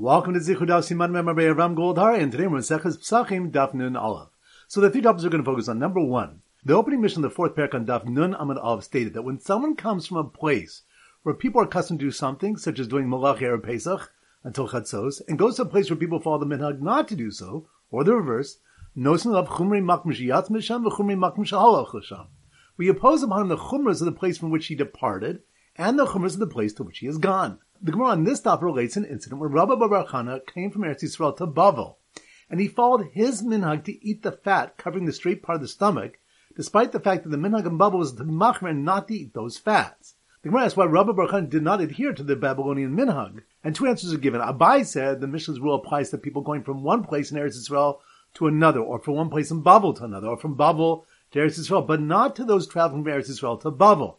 Welcome to Zichud Daf Siman Memar Ram Goldhar, and today we're in Seches Pesachim Daf Nun Aleph. So the three topics we're going to focus on. Number one, the opening Mishnah of the fourth parak on Daf Nun Amud Aleph stated that when someone comes from a place where people are accustomed to do something, such as doing Malach or Pesach until Chatzos, and goes to a place where people follow the minhag not to do so, or the reverse, nosin of Chumri Makmish Yatz Misham v'Chumri We oppose upon him the Chumras of the place from which he departed, and the Chumras of the place to which he has gone. The Gemara on this topic relates an incident where Rabbi Baruch came from Eretz Yisrael to Bavel, and he followed his minhag to eat the fat covering the straight part of the stomach, despite the fact that the minhag in Bavel was to machmer not to eat those fats. The Gemara asks why Rabbi Baruch did not adhere to the Babylonian minhag, and two answers are given. Abai said the Mishnah's rule applies to people going from one place in Eretz Yisrael to another, or from one place in Bavel to another, or from Bavel to Eretz Yisrael, but not to those traveling from Eretz Yisrael to Bavel.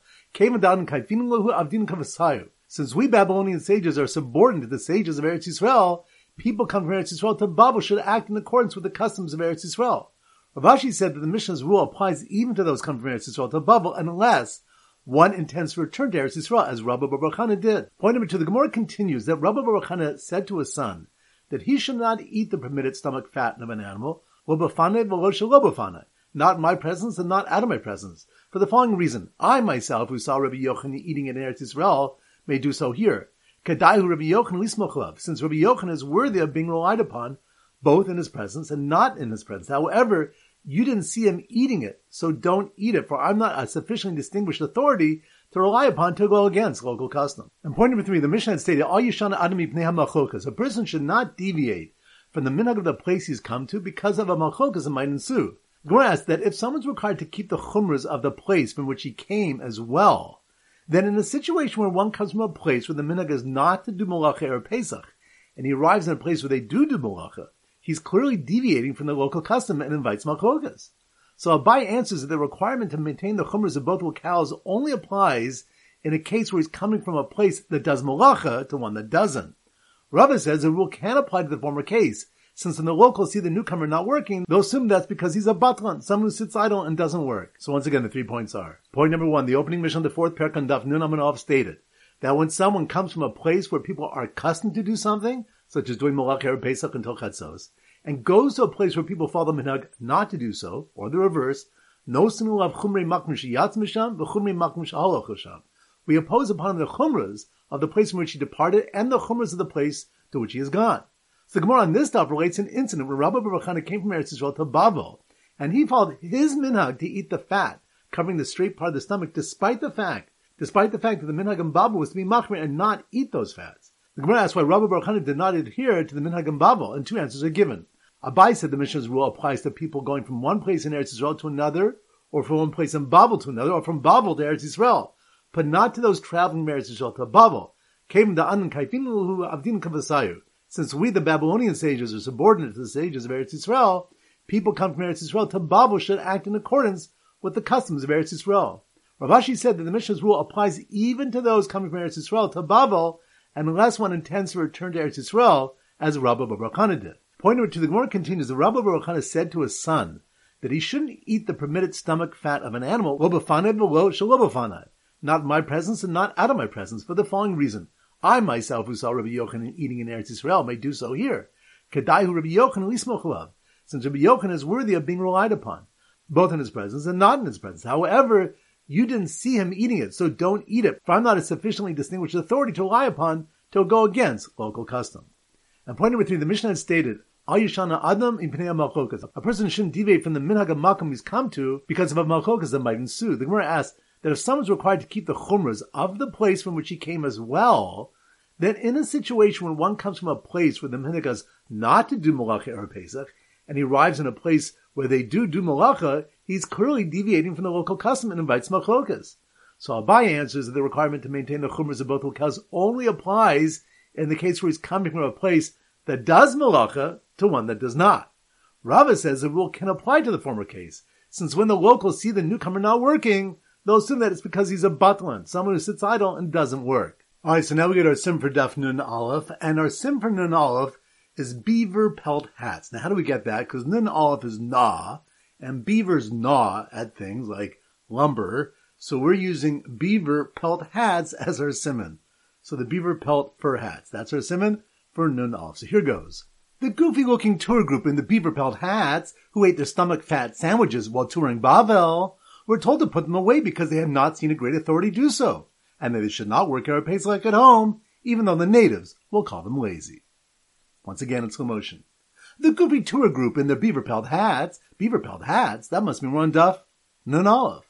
Since we Babylonian sages are subordinate to the sages of Eretz Yisrael, people come from Eretz Yisrael to Babel should act in accordance with the customs of Eretz Yisrael. Rav Ashi said that the Mishnah's rule applies even to those coming from Eretz Yisrael to Babel unless one intends to return to Eretz Yisrael, as Rabbi Baruch did. Point number two, the Gemara continues that Rabbi Baruch said to his son that he should not eat the permitted stomach fat of an animal, not in my presence and not out of my presence. For the following reason, I myself, who saw Rabbi Yochanan eating in Eretz Yisrael, may do so here. Kadayu Rabbi Yochanan lismochlav, since Rabbi Yochanan is worthy of being relied upon, both in his presence and not in his presence. However, you didn't see him eating it, so don't eat it, for I'm not a sufficiently distinguished authority to rely upon to go against local custom. And point number three, the Mishnah had stated, All Yishana Adami Pnei A person should not deviate from the minhag of the place he's come to because of a machlokas that might ensue. Gemara that if someone's required to keep the chumras of the place from which he came as well, then in a situation where one comes from a place where the minhag is not to do malacha or Pesach, and he arrives in a place where they do do malacha, he's clearly deviating from the local custom and invites machlokas. So Abai answers that the requirement to maintain the chumras of both locales only applies in a case where he's coming from a place that does malacha to one that doesn't. Rava says the rule can apply to the former case, since when the locals see the newcomer not working, they'll assume that's because he's a batlan, someone who sits idle and doesn't work. So once again, the three points are. Point number one, the opening Mishnah of the fourth parak on Daf Nun Amanov stated that when someone comes from a place where people are accustomed to do something, such as doing Malach or Pesach until Chatzos, and goes to a place where people follow the not to do so, or the reverse, no of We oppose upon him the chumras of the place from which he departed and the chumras of the place to which he has gone. So the Gemara on this stuff relates an incident where Rabbi Baruch came from Eretz Yisrael to Bavel, and he followed his minhag to eat the fat, covering the straight part of the stomach, despite the fact, despite the fact that the minhag in Bavel was to be machmir and not eat those fats. The Gemara asks why Rabbi Baruch did not adhere to the minhag in Bavel, and two answers are given. Abai said the Mishnah's rule applies to people going from one place in Eretz Yisrael to another, or from one place in Bavel to another, or from Bavel to Eretz Yisrael, but not to those traveling from Eretz Yisrael to Bavel. Came the anan kaifinu avdin kavasayu. Since we, the Babylonian sages, are subordinate to the sages of Eretz Yisrael, people come from Eretz Yisrael to Babel should act in accordance with the customs of Eretz Yisrael. Rav Ashi said that the Mishnah's rule applies even to those coming from Eretz Yisrael to Babel, unless one intends to return to Eretz Yisrael, as Rabbi Baruch did. Point number two, the Gemara continues, the Rabbi Baruch said to his son that he shouldn't eat the permitted stomach fat of an animal, not in my presence and not out of my presence, for the following reason. I myself, who saw Rabbi Yochanan eating in Eretz Yisrael, may do so here. Kedaihu Rabbi Yochanan lismochalav, since Rabbi Yochanan is worthy of being relied upon, both in his presence and not in his presence. However, you didn't see him eating it, so don't eat it, for I'm not a sufficiently distinguished authority to rely upon to go against local custom. And point number three, the Mishnah stated, Ayushana Adam in. A person shouldn't deviate from the minhag of Malchum he's come to because of a Machlokas that might ensue. The Gemara asks, that if someone's required to keep the chumras of the place from which he came as well, then in a situation when one comes from a place where the minhag is not to do malacha or pesach, and he arrives in a place where they do do malacha, he's clearly deviating from the local custom and invites machlokas. So Abai answers that the requirement to maintain the chumras of both locales only applies in the case where he's coming from a place that does malacha to one that does not. Rava says the rule can apply to the former case, since when the locals see the newcomer not working, they'll assume that it's because he's a batlan, someone who sits idle and doesn't work. All right, so now we get our sim for Daf Nun Aleph, and our sim for Nun Aleph is beaver pelt hats. Now, how do we get that? Because Nun Aleph is gnaw, and beavers gnaw at things like lumber, so we're using beaver pelt hats as our simon. So the beaver pelt fur hats. That's our simon. for Nun Aleph. So here goes. The goofy looking tour group in the beaver pelt hats who ate their stomach fat sandwiches while touring Bavel were told to put them away because they had not seen a great authority do so, and that they should not work Erev like at home, even though the natives will call them lazy. Once again in slow motion. The goofy tour group in their beaver pelt hats, beaver pelt hats, that must be Ron Duff, Nun Aleph.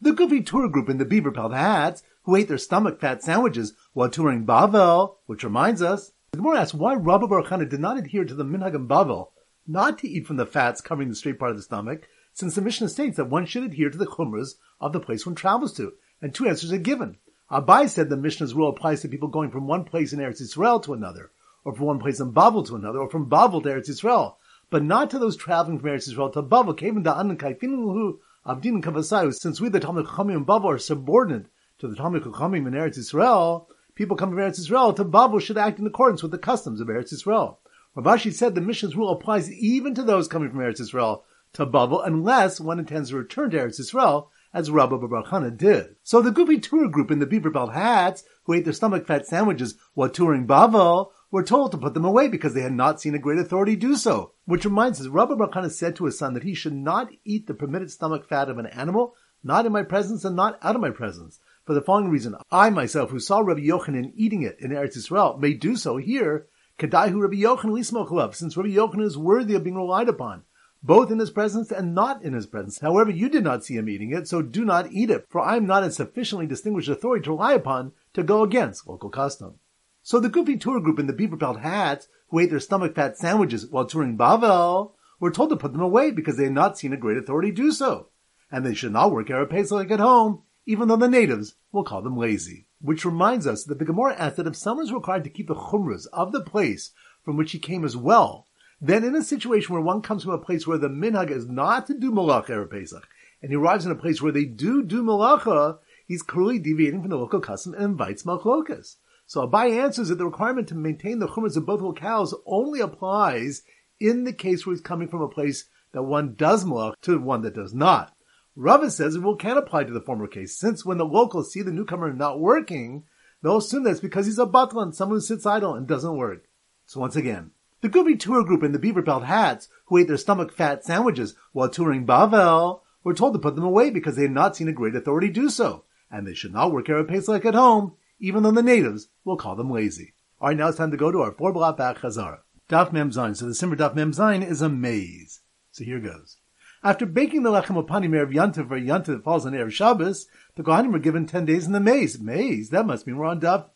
The goofy tour group in the beaver pelt hats who ate their stomach fat sandwiches while touring Bavel, which reminds us, the Gemara asks why Rabbi Baruch did not adhere to the minhag in Bavel not to eat from the fats covering the straight part of the stomach, since the Mishnah states that one should adhere to the chumras of the place one travels to. And two answers are given. Abai said the Mishnah's rule applies to people going from one place in Eretz Yisrael to another, or from one place in Bavel to another, or from Bavel to Eretz Yisrael, but not to those traveling from Eretz Yisrael to Bavel. Kevin da anan kaifinu avdin. Since we the Talmud Chachamim in Bavel are subordinate to the Talmud Chachamim in Eretz Yisrael, people coming from Eretz Yisrael to Bavel should act in accordance with the customs of Eretz Yisrael. Rav Ashi said the Mishnah's rule applies even to those coming from Eretz Yisrael to Bavel unless one intends to return to Eretz Yisrael, as Rabbi Baruch did. So the goofy tour group in the beaver belt hats, who ate their stomach fat sandwiches while touring Bavel, were told to put them away because they had not seen a great authority do so. Which reminds us, Rabbi Baruch said to his son that he should not eat the permitted stomach fat of an animal, not in my presence and not out of my presence for the following reason. I myself, who saw Rabbi Yochanan eating it in Eretz Yisrael, may do so here. Kadahu Rabbi Yochanan lismochalav, since Rabbi Yochanan is worthy of being relied upon, both in his presence and not in his presence. However, you did not see him eating it, so do not eat it, for I am not a sufficiently distinguished authority to rely upon to go against local custom. So the goofy tour group in the beaver pelt hats, who ate their stomach fat sandwiches while touring Bavel, were told to put them away because they had not seen a great authority do so. And they should not work Erev Pesach at home, even though the natives will call them lazy. Which reminds us that the Gemara asks that if someone is required to keep the chumras of the place from which he came as well, then in a situation where one comes from a place where the minhag is not to do malacha Erev Pesach, and he arrives in a place where they do do malacha, he's clearly deviating from the local custom and invites machlokas. So Abai answers that the requirement to maintain the chumras of both locales only applies in the case where he's coming from a place that one does malach to one that does not. Rava says it will can apply to the former case, since when the locals see the newcomer not working, they'll assume that's because he's a batlan, someone who sits idle and doesn't work. So once again, the goofy tour group in the beaver belt hats, who ate their stomach fat sandwiches while touring Bavel, were told to put them away because they had not seen a great authority do so, and they should not work Erev Pesach at home, even though the natives will call them lazy. Alright, now it's time to go to our four block back Chazara. Daf Mem. So the Simmer Daf Mem is a maze. So here goes. After baking the lechem upon Erev Yantiv for Yantiv falls on Erev Shabbos, the Kohanim were given ten days in the maze. Maze? That must mean we're on Daf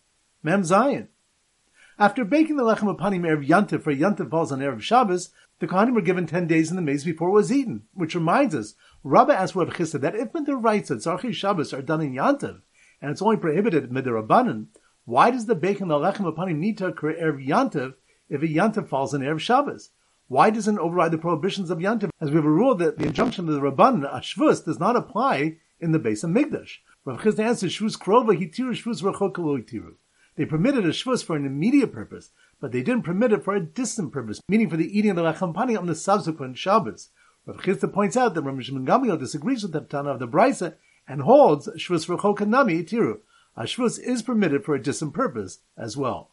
Mem. After baking the lechem upon Erev Yantiv for Yantiv falls on Erev Shabbos, the Kohanim were given ten days in the maze before it was eaten, which reminds us, Rabbi asked Rabbi Chisda that if the rights at Tzarchi Shabbos are done in Yantiv, and it's only prohibited midirabbanan, why does the baking the lechem upon need to occur Erev Yantiv if a Yantiv falls on Erev Shabbos? Why doesn't it override the prohibitions of Yantiv? As we have a rule that the injunction of the Rabban, Ashvus, does not apply in the base of Migdash. Rav Chisda answers, Shvus Krova hitiru Shvus Rachokalo hitiru. They permitted a Shvus for an immediate purpose, but they didn't permit it for a distant purpose, meaning for the eating of the Lechem on the subsequent Shabbos. Rav Chisda points out that Rav Shimon Gamliel disagrees with the Tana of the Brisa and holds Shvus Rachokanami hitiru. A Shvus is permitted for a distant purpose as well.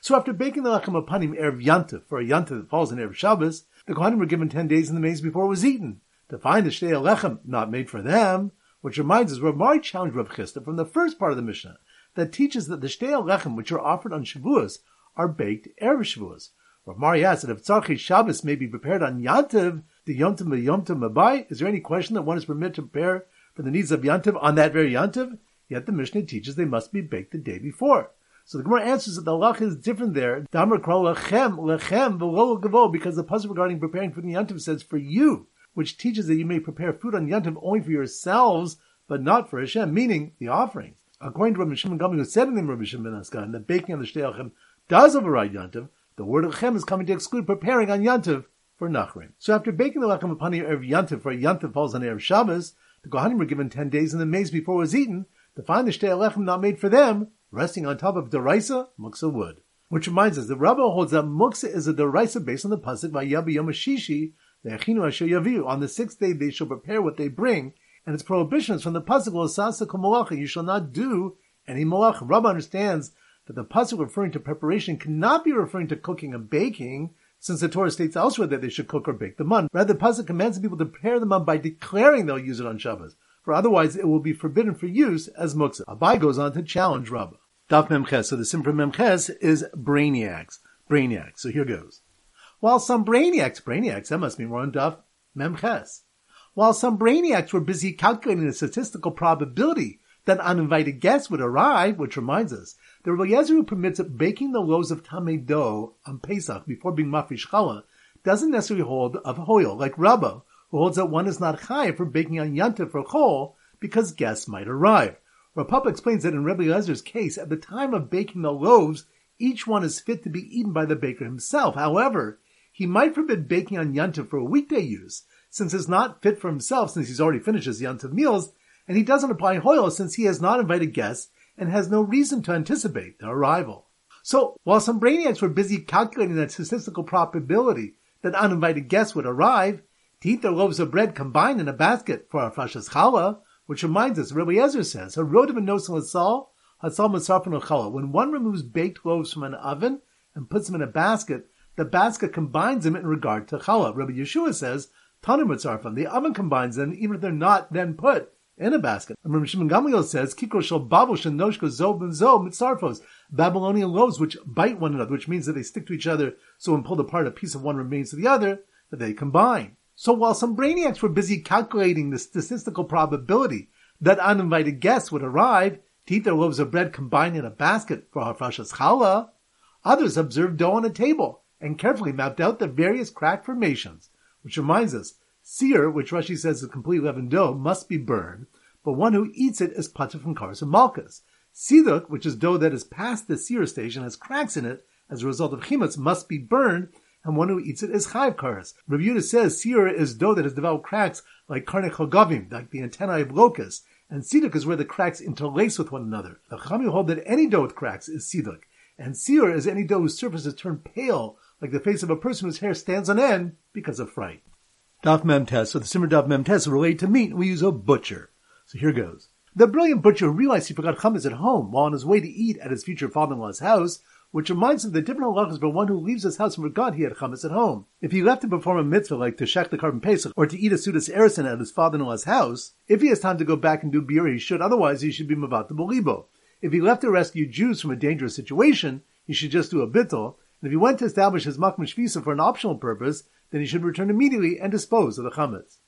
So after baking the lechem apanim erev yantiv for a yantiv that falls in erev Shabbos, the kohanim were given ten days in the maze before it was eaten to find the shtei lechem not made for them. Which reminds us, Rav Mari challenged Rav Chisda from the first part of the Mishnah that teaches that the shtei lechem which are offered on Shavuos are baked erev Shavuos. Rav Mari asks that if tzarchi Shabbos may be prepared on yantiv, the yomtiv yomtiv mabai, is there any question that one is permitted to prepare for the needs of yantiv on that very yantiv? Yet the Mishnah teaches they must be baked the day before. So the Gemara answers that the halach is different there. Damar lechem lechem v'lo because the puzzle regarding preparing for the yantiv says for you, which teaches that you may prepare food on yantiv only for yourselves, but not for Hashem, meaning the offerings. According to Rabbi Shimon Gamliel, who said in the Rabbi Shimon Askan, the baking of the shtei lechem does override yantiv. The word lechem is coming to exclude preparing on yantiv for nachrim. So after baking the lechem upon Erev yantiv for yantiv falls on Erev Shabbos, the Kohanim were given ten days in the maze before it was eaten to find the shtei lechem not made for them resting on top of deraisa muksa wood. Which reminds us, the Rabbi holds that muksa is a deraisa based on the pasuk Vayabi Yom Shishi, Le'achinu Asher Yaviu. On the sixth day they shall prepare what they bring, and its prohibitions from the pasuk L'sasa Malacha. You shall not do any malach. Rabbi understands that the pasuk referring to preparation cannot be referring to cooking and baking, since the Torah states elsewhere that they should cook or bake the mun. Rather, the pasuk commands people to prepare the mun by declaring they'll use it on Shabbos, for otherwise it will be forbidden for use as muktzah. Abai goes on to challenge Rabbah. Daf Memches. So the sim for Memches is brainiacs. Brainiacs. So here goes. While some brainiacs, brainiacs, that must be more on Daf Memches. While some brainiacs were busy calculating the statistical probability that uninvited guests would arrive, which reminds us, the Rebbe who permits baking the loaves of tamei dough on Pesach before being mafish challah doesn't necessarily hold of hoil, like Rabbah, who holds that one is not high for baking on Yantif for chol because guests might arrive. Rav Papa explains that in Rebbe Eliezer case, at the time of baking the loaves, each one is fit to be eaten by the baker himself. However, he might forbid baking on Yantiv for weekday use, since it's not fit for himself since he's already finished his Yantiv meals, and he doesn't apply hoil since he has not invited guests and has no reason to anticipate their arrival. So, while some brainiacs were busy calculating the statistical probability that uninvited guests would arrive, to eat their loaves of bread combined in a basket for a frashas challah, which reminds us, Rabbi Eliezer says, "Harodim and nosim l'sal, hasal masarfin challah." When one removes baked loaves from an oven and puts them in a basket, the basket combines them in regard to challah. Rabbi Yehoshua says, "Tanim mitzarfin." The oven combines them, even if they're not then put in a basket. And Rabbi Shimon Gamliel says, "Kikro shel babel shenoshka zob and zob mitzarfos." Babylonian loaves which bite one another, which means that they stick to each other. So when pulled apart, a piece of one remains to the other, that they combine. So while some brainiacs were busy calculating the statistical probability that uninvited guests would arrive to eat their loaves of bread combined in a basket for Hafrashas Challah, others observed dough on a table and carefully mapped out the various crack formations, which reminds us, seer, which Rashi says is complete leavened dough, must be burned, but one who eats it is pater from karas and malchus. Siduk, which is dough that is past the seer stage and has cracks in it as a result of chimetz, must be burned and one who eats it is chayv karas. Rabbi Yehuda says seer is dough that has developed cracks like chagavim, like the antennae of locusts, and siduk is where the cracks interlace with one another. The chachamim hold that any dough with cracks is siduk, and seer is any dough whose surface has turned pale, like the face of a person whose hair stands on end because of fright. Daf Memtes, so the Simmer Daf Memtes relate to meat, and we use a butcher. So here goes. The brilliant butcher realized he forgot chametz at home while on his way to eat at his future father-in-law's house, which reminds him the different halachas for one who leaves his house and forgot he had chametz at home. If he left to perform a mitzvah like to shech the carbon pesach or to eat a sudas erison at his father-in-law's house, if he has time to go back and do beer, he should. Otherwise, he should be mavat the belibo. If he left to rescue Jews from a dangerous situation, he should just do a bittel. And if he went to establish his makam shvisa for an optional purpose, then he should return immediately and dispose of the chametz.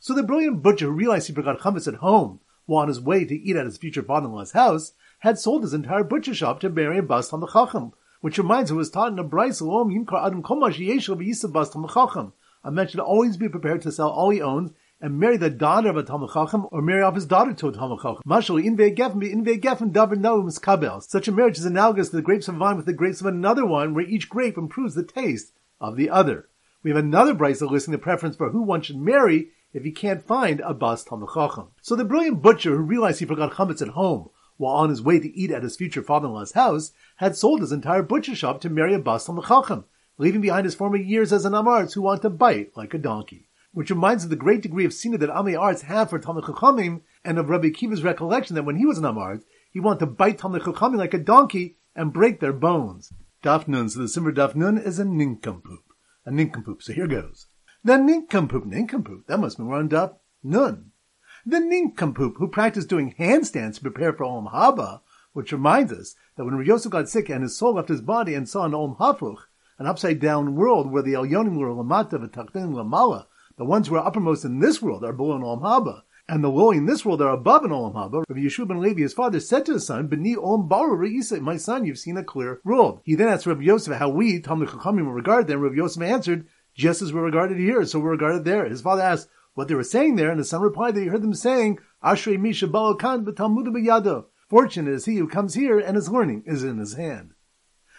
So the brilliant butcher who realized he forgot chametz at home while on his way to eat at his future father-in-law's house had sold his entire butcher shop to marry a bust on the Chacham, which reminds us was taught in a Braisa, Lom Yimkar Adam Komash Yeshel V'Yisa bust on the Chacham. A man should always be prepared to sell all he owns and marry the daughter of a Talmud Chacham or marry off his daughter to a Talmud Chacham. Mashal inve gefen inve gefen davar no miskabel. Such a marriage is analogous to the grapes of wine with the grapes of another one, where each grape improves the taste of the other. We have another brisa listing the preference for who one should marry if he can't find a bas Talmud Chacham. So the brilliant butcher who realized he forgot chametz at home while on his way to eat at his future father-in-law's house, had sold his entire butcher shop to marry a bas Talmud Chacham, leaving behind his former years as an Amarz who want to bite like a donkey. Which reminds of the great degree of sinah that Ami Arts have for Talmud Chachamim, and of Rabbi Akiva's recollection that when he was an Amarz, he wanted to bite Talmud Chachamim like a donkey and break their bones. Daf Nun, so the Simmer Daf Nun is a nincompoop. A nincompoop, so here goes. The nincompoop, nincompoop, that must be on Daf Nun. The nincompoop who practiced doing handstands to prepare for Olam Haba, which reminds us that when Yosef got sick and his soul left his body and saw an Olam Hafuch, an upside down world where the Elyonim were Lamata v'Tachtin Lamala, the ones who are uppermost in this world are below in Olam Haba, and the low in this world are above in Olam Haba. Rabbi Yehoshua ben Levi, his father, said to his son, B'ni Olam Baru Re'isa, my son, you've seen a clear world. He then asked Rabbi Yosef how we, Talmud Chachamim, regard them. Rabbi Yosef answered, just as we're regarded here, so we're regarded there. His father asked, what they were saying there, and the son replied that he heard them saying, Ashrei Misha Balakan Talmud B'yado. Fortunate is he who comes here and his learning is in his hand.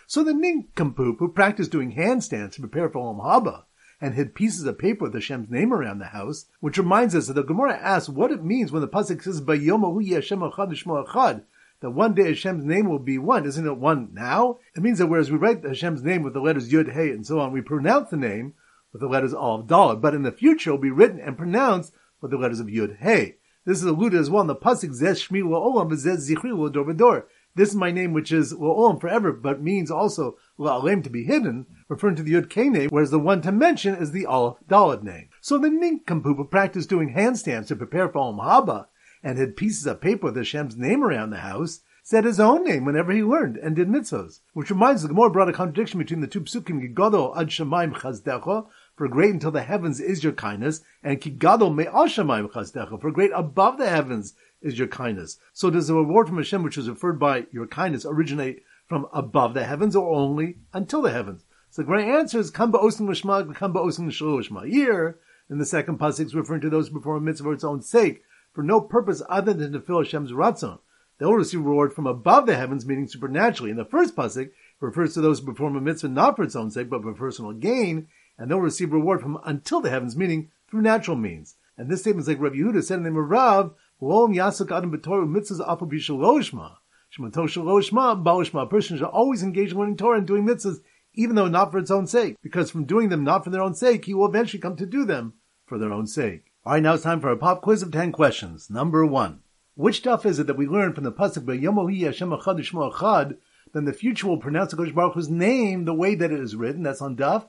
So the nincompoop who practiced doing handstands to prepare for Olam Haba and hid pieces of paper with Hashem's name around the house, which reminds us that the Gemara asks what it means when the pasuk says "Bayomahu Hashem Echad Echad," that one day Hashem's name will be one. Isn't it one now? It means that whereas we write Hashem's name with the letters Yud, Hey, and so on, we pronounce the name with the letters Aleph Dalet, but in the future it will be written and pronounced with the letters of Yud Hey. This is alluded as well in the pasuk Zez Shmi Olam V'Zez Zichri Dor. This is my name, which is La'olam oh, forever, but means also La'alim to be hidden, referring to the Yud K name, whereas the one to mention is the Aleph Dalet name. So the nincompoop practiced doing handstands to prepare for Olam Haba and had pieces of paper with Hashem's name around the house, said his own name whenever he learned and did mitzvahs. Which reminds the Gemara brought a contradiction between the two psukim, Gigodo ad Shemaim chazdecha, for great until the heavens is your kindness, and Kigado me Shamayim chazdecha, for great above the heavens is your kindness. So does the reward from Hashem, which is referred by your kindness, originate from above the heavens or only until the heavens? So the great answer is Kamba Osim Lishma, Kamba Osim Lishma. Here, in the second pasuk, is referring to those who perform a mitzvah for its own sake, for no purpose other than to fill Hashem's ratzon. They will receive reward from above the heavens, meaning supernaturally. In the first pasuk, refers to those who perform a mitzvah not for its own sake, but for personal gain, and they'll receive reward from until the heavens, meaning through natural means. And this statement is like Rabbi Yehuda said in the name of Rav, Lom Yasuk Adam B'Torah mitzvahs afu b'shaloshma. Shemato shaloshma, balishma. A person should always engage in learning Torah and doing mitzvahs, even though not for its own sake, because from doing them not for their own sake, he will eventually come to do them for their own sake. Alright, now it's time for a pop quiz of 10 questions. Number one. Which stuff is it that we learn from the pasuk Yomohi Hashem Achad Achad? Then the future will pronounce the Kodesh Baruch Hu's name the way that it is written. That's on Daf.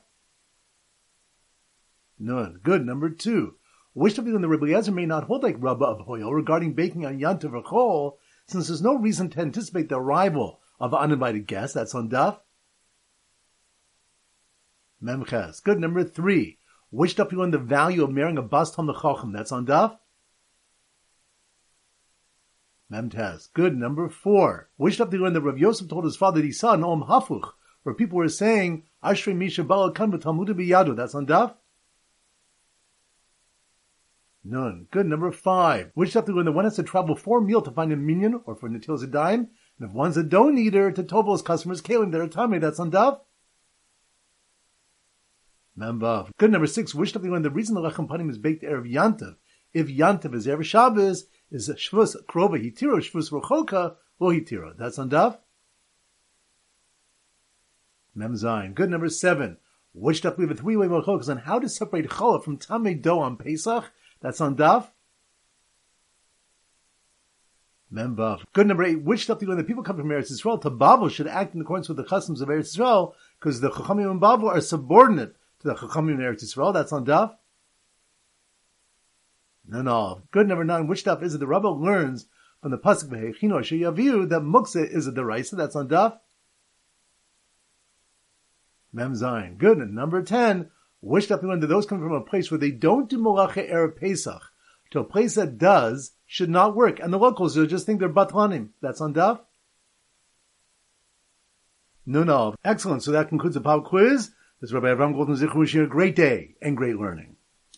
None. Good. Number two. Stuff is when the Rebbe Eliezer may not hold like Rabba of Hoyel regarding baking on Yantav since there's no reason to anticipate the arrival of uninvited guests. That's on Daf. Memches. Good. Number three. Which stuff you learn the value of marrying a bas Tom the Chacham? That's on Daf. Memtes. Good. Number four. Stuff did you learn that Rav Yosef told his father that he saw in Om Hafuch, where people were saying, Ashrei Misha Bala Kan Talmud Biyadu. That's on Daf? None. Good. Number five. Which did you learn that one has to travel for a meal to find a minyan or for Natil Zedayim? And if one's a don't eater, to Tovel's customers, Kalim, are tummy, that's on Daf? Membav. Good. Number six. Which stuff did you learn the reason the Lechem Panim is baked Erev Yantav? If Yantav is Erev Shabbos, is Shvus Krova Hitiro, Shvus Rochoka, Lo Hitiro. That's on Daf. Mem. Good number seven. Which stuff we have a three-way Rochokas on how to separate Challah from Tamei Dough on Pesach. That's on Daf. Membav. Good number eight. Which stuff do you the people come from Eretz Yisrael to Babel should act in accordance with the customs of Eretz Yisrael because the Chachamim and Babel are subordinate to the Chachamim in Eretz Yisrael. That's on Daf. No, no. Good number nine. Which stuff is it? The Rebbe learns from the pasuk v'hechino sheyaviu that muksa is a deraisa. That's on daf. Mem Zayin. Good. And number ten. We learn that those come from a place where they don't do malacha erev Pesach to a place that does should not work, and the locals will just think they're batlanim. That's on daf. No. Excellent. So that concludes the pop quiz. This is Rabbi Avram Golden Zichru. Great day and great learning.